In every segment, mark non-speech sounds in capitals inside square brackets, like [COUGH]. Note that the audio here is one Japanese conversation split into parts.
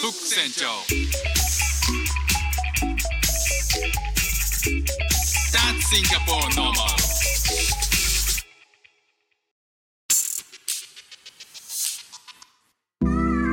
フック船長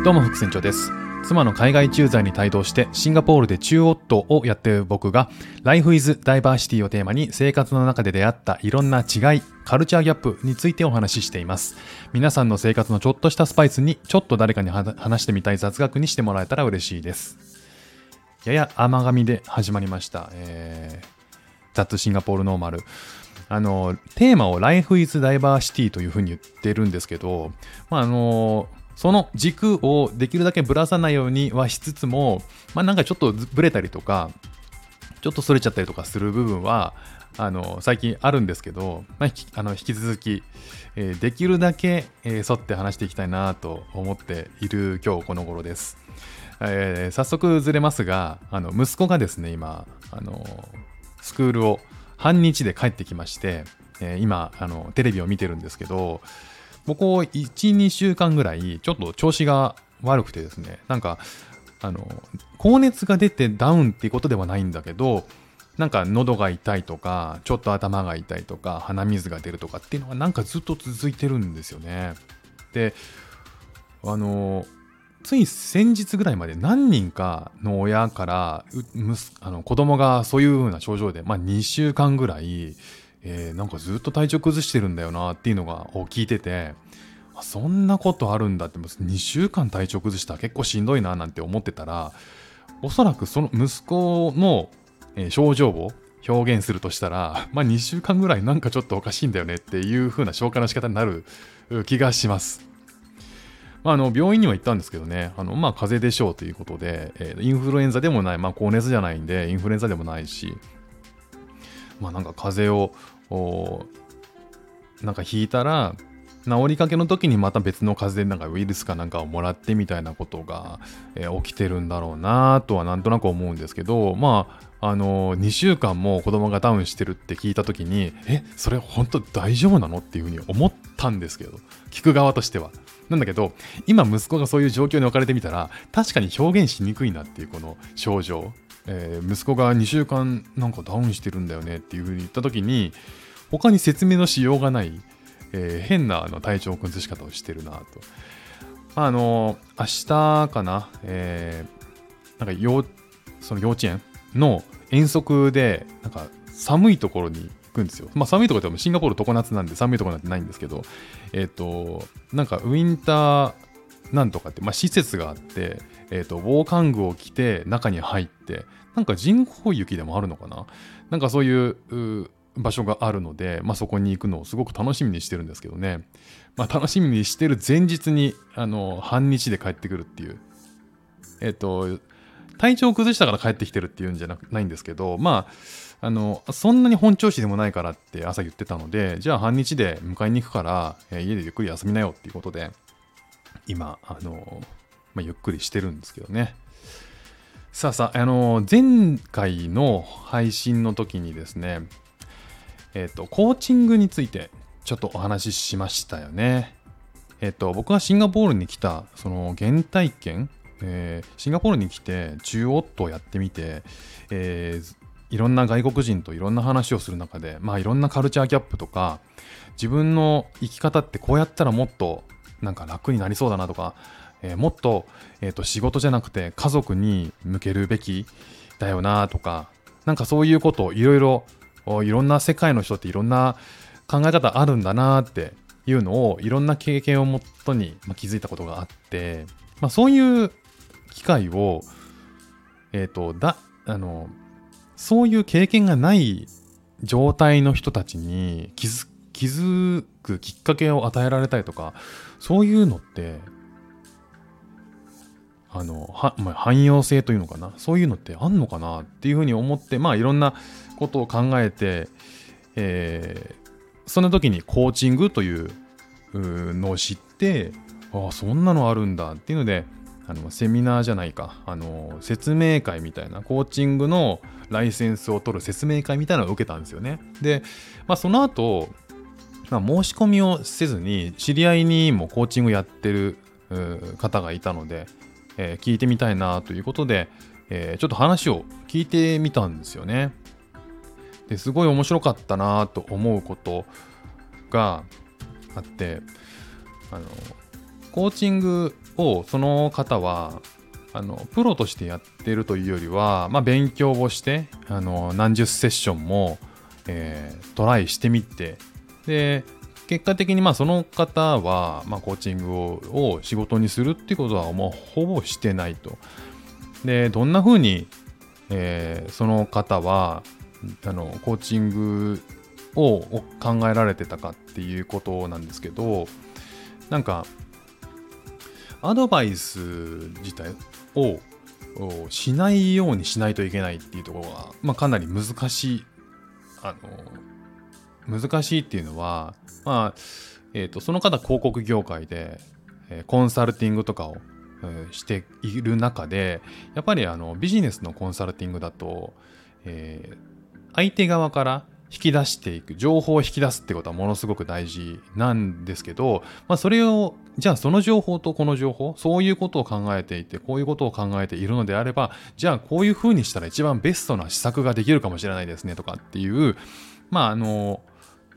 どうも副船長です妻の海外駐在に帯同してシンガポールで中夫をやっている僕が Life is Diversity をテーマに生活の中で出会ったいろんな違いカルチャーギャップについてお話ししています。皆さんの生活のちょっとしたスパイスにちょっと誰かに話してみたい雑学にしてもらえたら嬉しいです。やや甘噛みで始まりました、えー、雑シンガポールノーマル。あのテーマを Life is Diversity というふうに言ってるんですけど、まあ、あのその軸をできるだけぶらさないようにはしつつも、まあ、なんかちょっとぶれたりとか、ちょっとそれちゃったりとかする部分は、あの最近あるんですけど、まあ、あの引き続き、えー、できるだけ、えー、沿って話していきたいなと思っている今日この頃です。えー、早速ずれますが、あの息子がですね、今、あのスクールを半日で帰ってきまして、えー、今あの、テレビを見てるんですけど、ここ1、2週間ぐらい、ちょっと調子が悪くてですね、なんか、あの、高熱が出てダウンっていうことではないんだけど、なんか喉が痛いとか、ちょっと頭が痛いとか、鼻水が出るとかっていうのがなんかずっと続いてるんですよね。で、あの、つい先日ぐらいまで何人かの親からあの子供がそういう風な症状で、まあ、2週間ぐらいえー、なんかずっと体調崩してるんだよなっていうのがを聞いててそんなことあるんだって2週間体調崩したら結構しんどいななんて思ってたらおそらくその息子の、えー、症状を表現するとしたら、[LAUGHS] まあ、2週間ぐらいなんかちょっとおかしいんだよねっていう風な消化の仕方になる気がします。まあ、あの病院には行ったんですけどね、あのまあ、風邪でしょうということで、えー、インフルエンザでもない、まあ、高熱じゃないんで、インフルエンザでもないし、まあなんか風邪をなんか引いたら治りかけの時にまた別の風邪でなんかウイルスかなんかをもらってみたいなことが、えー、起きてるんだろうなとはなんとなく思うんですけどまああのー、2週間も子供がダウンしてるって聞いた時にえそれ本当大丈夫なのっていうふうに思ったんですけど聞く側としては。なんだけど今息子がそういう状況に置かれてみたら確かに表現しにくいなっていうこの症状。えー、息子が2週間なんかダウンしてるんだよねっていうふうに言った時に他に説明のしようがない、えー、変なあの体調崩し方をしてるなと。あ、あの明日かな、えー、なんか幼その幼稚園の遠足でなんか寒いところに行くんですよ。まあ寒いところってシンガポール常夏なんで寒いところなんてないんですけど、えっ、ー、と、なんかウィンターなんとかって、まあ、施設があって、えっ、ー、と、防寒具を着て中に入って、なんか人工雪でもあるのかな？なんかそういう場所があるので、まあ、そこに行くのをすごく楽しみにしてるんですけどね、まあ、楽しみにしてる前日にあの半日で帰ってくるっていう、えっ、と、体調を崩したから帰ってきてるっていうんじゃないんですけど、まあ、あのそんなに本調子でもないからって朝言ってたので、じゃあ半日で迎えに行くから、えー、家でゆっくり休みなよっていうことで、今、あのまあ、ゆっくりしてるんですけどね。さあさあ、あの前回の配信の時にですね、えっ、と、コーチングについてちょっとお話ししましたよね。えっ、と、僕がシンガポールに来た、その原体験、えー、シンガポールに来て、中オットをやってみて、えー、いろんな外国人といろんな話をする中で、まあいろんなカルチャーギャップとか、自分の生き方ってこうやったらもっとなんか楽になりそうだなとか、えー、もっと,、えーと、仕事じゃなくて家族に向けるべきだよなとかなんかそういうことをいろいろいろんな世界の人っていろんな考え方あるんだなっていうのをいろんな経験をもとに、まあ、気づいたことがあって、まあ、そういう機会をえっ、ー、とだあのそういう経験がない状態の人たちに気づく気づくきっかけを与えられたりとかそういうのってあのは、まあ、汎用性というのかな？そういうのってあんのかなっていうふうに思ってまあいろんなことを考えて、えー、そんな時にコーチングというのを知ってああそんなのあるんだっていうのであのセミナーじゃないかあの説明会みたいなコーチングのライセンスを取る説明会みたいなのを受けたんですよね。で、まあ、その後まあ、申し込みをせずに知り合いにもコーチングやってる方がいたので、えー聞いてみたいなということで、えーちょっと話を聞いてみたんですよね。ですごい面白かったなと思うことがあってあのコーチングをその方はあのプロとしてやってるというよりは、まあ、勉強をしてあの何十セッションも、えートライしてみてで結果的にまあその方は、まあ、コーチングを仕事にするっていうことはもうほぼしてないと。でどんな風に、えーその方はあのコーチングを考えられてたかっていうことなんですけどなんかアドバイス自体をしないようにしないといけないっていうところが、まあ、かなり難しいあの難しいっていうのは、まあえー、とその方広告業界で、えーコンサルティングとかを、えーしている中でやっぱりあのビジネスのコンサルティングだと、えー相手側から引き出していく情報を引き出すってことはものすごく大事なんですけど、まあ、それをじゃあその情報とこの情報そういうことを考えていてこういうことを考えているのであればじゃあこういうふうにしたら一番ベストな施策ができるかもしれないですねとかっていうまああの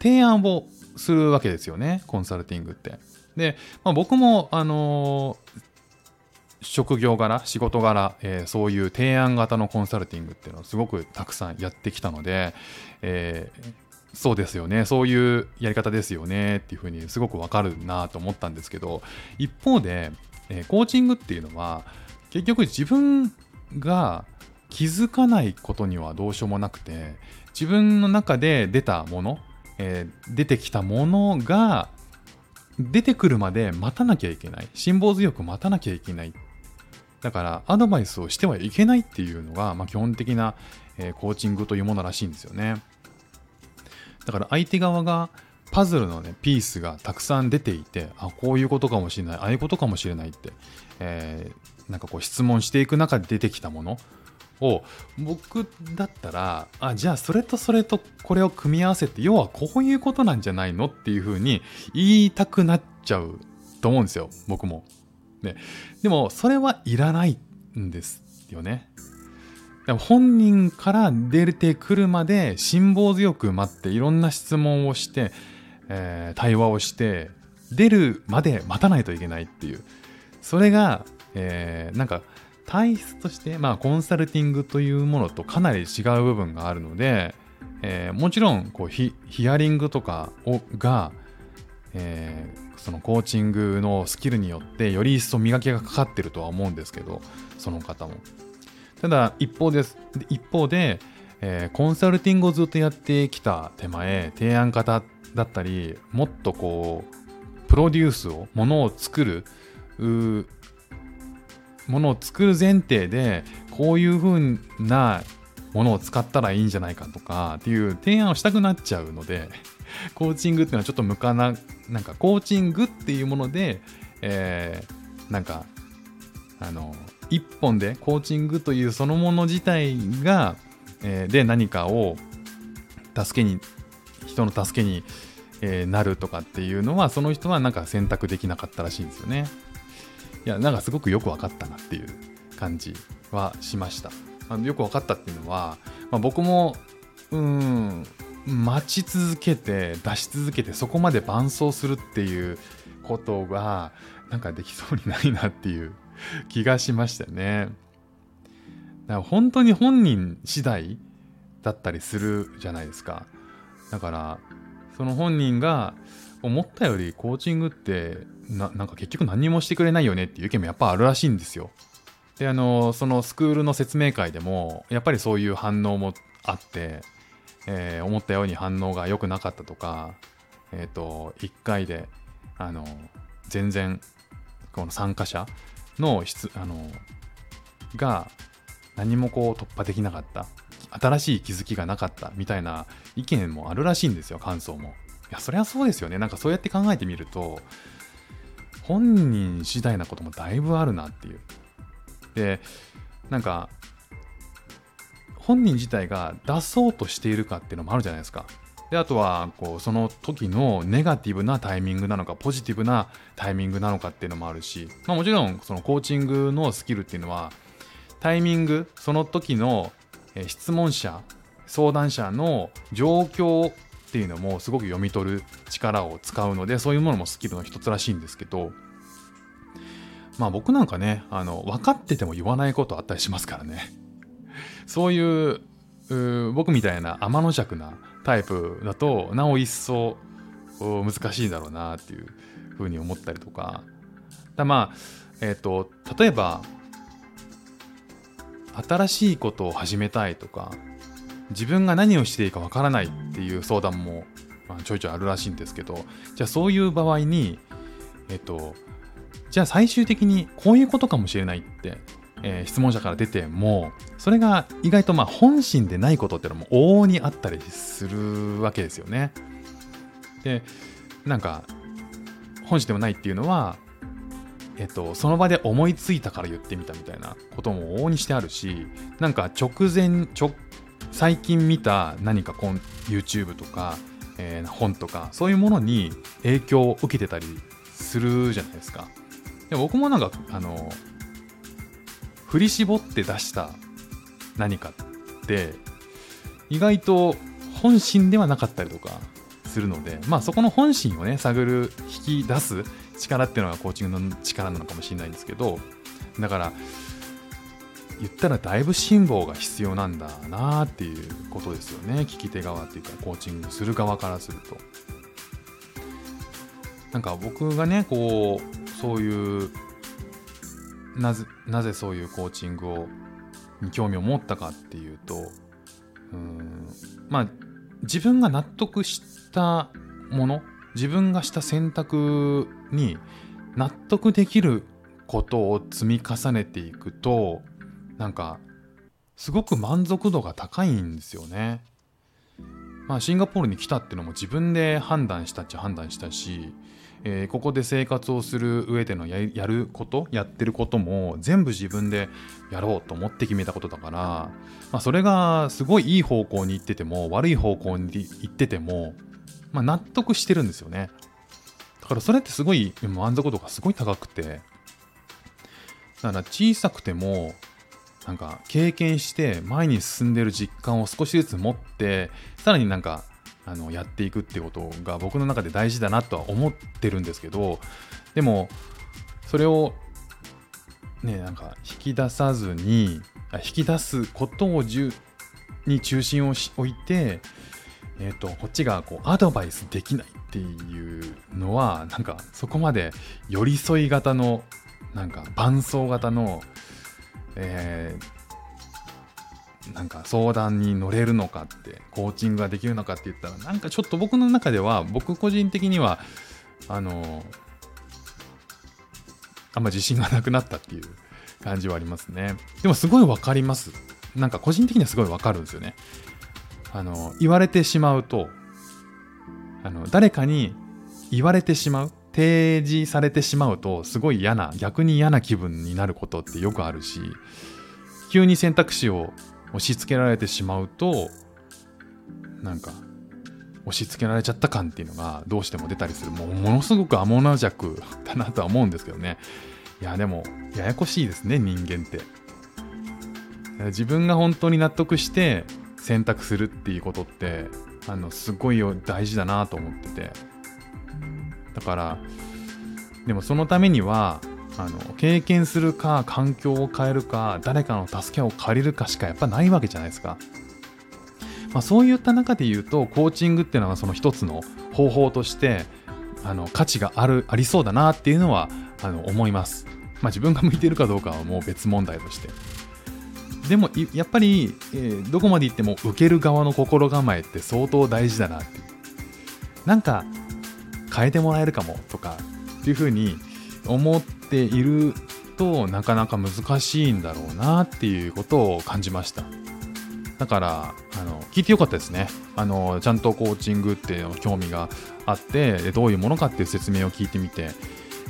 提案をするわけですよねコンサルティングって。で、まあ、僕もあの職業柄仕事柄、えーそういう提案型のコンサルティングっていうのをすごくたくさんやってきたので、えーそうですよねそういうやり方ですよねっていうふうにすごくわかるなと思ったんですけど一方で、えコーチングっていうのは結局自分が気づかないことにはどうしようもなくて自分の中で出たもの、えー出てきたものが出てくるまで待たなきゃいけない。辛抱強く待たなきゃいけない。だからアドバイスをしてはいけないっていうのが、まあ、基本的な、えーコーチングというものらしいんですよね。だから相手側がパズルのねピースがたくさん出ていてあこういうことかもしれないああいうことかもしれないって、えーなんかこう質問していく中で出てきたもの。を僕だったらあじゃあそれとそれとこれを組み合わせて要はこういうことなんじゃないのっていうふうに言いたくなっちゃうと思うんですよ僕も。ででもそれはいらないんですよね。本人から出てくるまで辛抱強く待っていろんな質問をして、えー対話をして出るまで待たないといけないっていうそれが、えーなんか体質として、まあ、コンサルティングというものとかなり違う部分があるので、えーもちろんこうヒアリングとかをが、えーそのコーチングのスキルによってより一層磨きがかかってるとは思うんですけどその方も。ただ一方です一方で、えーコンサルティングをずっとやってきた手前提案方だったりもっとこうプロデュースをものを作るものを作る前提でこういう風なものを使ったらいいんじゃないかとかっていう提案をしたくなっちゃうので [LAUGHS] コーチングっていうのはちょっと向かななんかコーチングっていうもので、えーなんかあの一本でコーチングというそのもの自体が、えーで何かを助けに人の助けに、えなるとかっていうのはその人はなんか選択できなかったらしいんですよね。いやなんかすごくよく分かったなっていう感じはしました。あのよく分かったっていうのは、まあ、僕もうん待ち続けて出し続けてそこまで伴走するっていうことがなんかできそうにないなっていう気がしましたね。だから本当に本人次第だったりするじゃないですか。だからその本人が思ったよりコーチングってななんか結局何もしてくれないよねっていう意見もやっぱあるらしいんですよ。であのそのスクールの説明会でもやっぱりそういう反応もあって、えー思ったように反応が良くなかったとか、えっ、と1回であの全然この参加者の質あのが何もこう突破できなかった新しい気づきがなかったみたいな意見もあるらしいんですよ感想もいやそりゃそうですよね。なんかそうやって考えてみると本人次第なこともだいぶあるなっていう。でなんか本人自体が出そうとしているかっていうのもあるじゃないですか。であとはこうその時のネガティブなタイミングなのかポジティブなタイミングなのかっていうのもあるし、まあ、もちろんそのコーチングのスキルっていうのはタイミングその時の質問者相談者の状況っていうのもすごく読み取る力を使うのでそういうものもスキルの一つらしいんですけどまあ僕なんかねあの分かってても言わないことあったりしますからね。そういう僕みたいな天の弱なタイプだとなお一層お難しいだろうなっていうふうに思ったりとか。だまあえっ、と例えば新しいことを始めたいとか自分が何をしていいかわからないっていう相談も、ま、ちょいちょいあるらしいんですけどじゃあそういう場合にえっとじゃあ最終的にこういうことかもしれないって、えー質問者から出てもそれが意外とまあ本心でないことっていうのも往々にあったりするわけですよね。でなんか本心でもないっていうのはえっと、その場で思いついたから言ってみたみたいなことも往々にしてあるしなんか直前直最近見た何かこん YouTube とか、えー本とかそういうものに影響を受けてたりするじゃないですか。で僕もなんかあの振り絞って出した何かって意外と本心ではなかったりとかするのでまあそこの本心をね探る引き出す力っていうのがコーチングの力なのかもしれないんですけどだから言ったらだいぶ辛抱が必要なんだなっていうことですよね。聞き手側っていうかコーチングする側からすると。なんか僕がねこうそういうなぜなぜそういうコーチングをに興味を持ったかっていうとうんまあ自分が納得したもの自分がした選択に納得できることを積み重ねていくとなんかすごく満足度が高いんですよね。まあ、シンガポールに来たっていうのも自分で判断したっちゃ判断したし、えーここで生活をする上でのややることやってることも全部自分でやろうと思って決めたことだから、まあ、それがすごいいい方向に行ってても悪い方向に行ってても、まあ、納得してるんですよねだからそれってすごい満足度がすごい高くてだから小さくてもなんか経験して前に進んでる実感を少しずつ持ってさらになんかあのやっていくってことが僕の中で大事だなとは思ってるんですけどでもそれをねなんか引き出さずに引き出すことをじゅに中心を置いてえー、とこっちがこうアドバイスできないっていうのはなんかそこまで寄り添い型のなんか伴走型の、えーなんか相談に乗れるのかってコーチングができるのかって言ったらなんかちょっと僕の中では僕個人的にはあのあんま自信がなくなったっていう感じはありますね。でもすごいわかります。なんか個人的にはすごいわかるんですよね。あの言われてしまうとあの誰かに言われてしまう。提示されてしまうとすごい嫌な逆に嫌な気分になることってよくあるし急に選択肢を押し付けられてしまうとなんか押し付けられちゃった感っていうのがどうしても出たりする。もうものすごく天の弱だなとは思うんですけどね。いやでもややこしいですね人間って。自分が本当に納得して選択するっていうことってあのすごい大事だなと思ってて。だからでもそのためにはあの経験するか環境を変えるか誰かの助けを借りるかしかやっぱないわけじゃないですか、まあ、そういった中で言うとコーチングっていうのはその一つの方法としてあの価値があるありそうだなっていうのはあの思います、まあ、自分が向いてるかどうかはもう別問題として。でもやっぱり、えーどこまで行っても受ける側の心構えって相当大事だなっていう。なんか変えてもらえるかもとかっていうふうに思っているとなかなか難しいんだろうなっていうことを感じました。だからあの聞いてよかったですね。あのちゃんとコーチングっていうの興味があってどういうものかっていう説明を聞いてみて。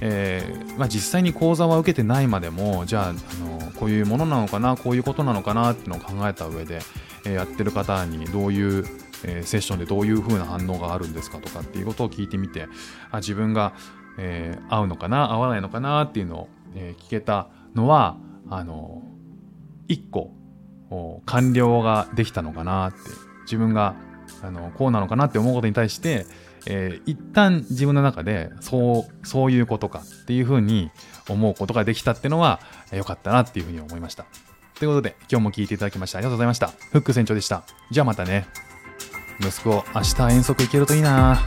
えーまあ、実際に講座は受けてないまでもじゃああのこういうものなのかなこういうことなのかなっていうのを考えた上で、えーやってる方にどういうえーセッションでどういう風な反応があるんですかとかっていうことを聞いてみてあ自分が、えー合うのかな合わないのかなっていうのを、えー聞けたのはあの一個完了ができたのかなって自分があのこうなのかなって思うことに対して、えー一旦自分の中でそうそういうことかっていうふうに思うことができたっていうのは良かったなっていうふうに思いました。ということで今日も聞いていただきましてありがとうございました。フック船長でした。じゃあまたね。息子明日遠足行けるといいな。